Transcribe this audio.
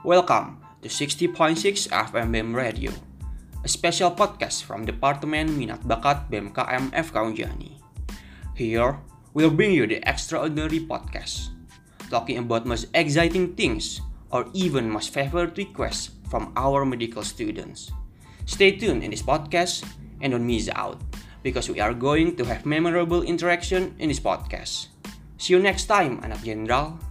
Welcome to 60.6 FM BEM Radio, a special podcast from Department Minat Bakat BMKM FK Unjani. Here, we'll bring you the extraordinary podcast, talking about most exciting things or even most favorite requests from our medical students. Stay tuned in this podcast and don't miss out because we are going to have memorable interaction in this podcast. See you next time, anak jenderal.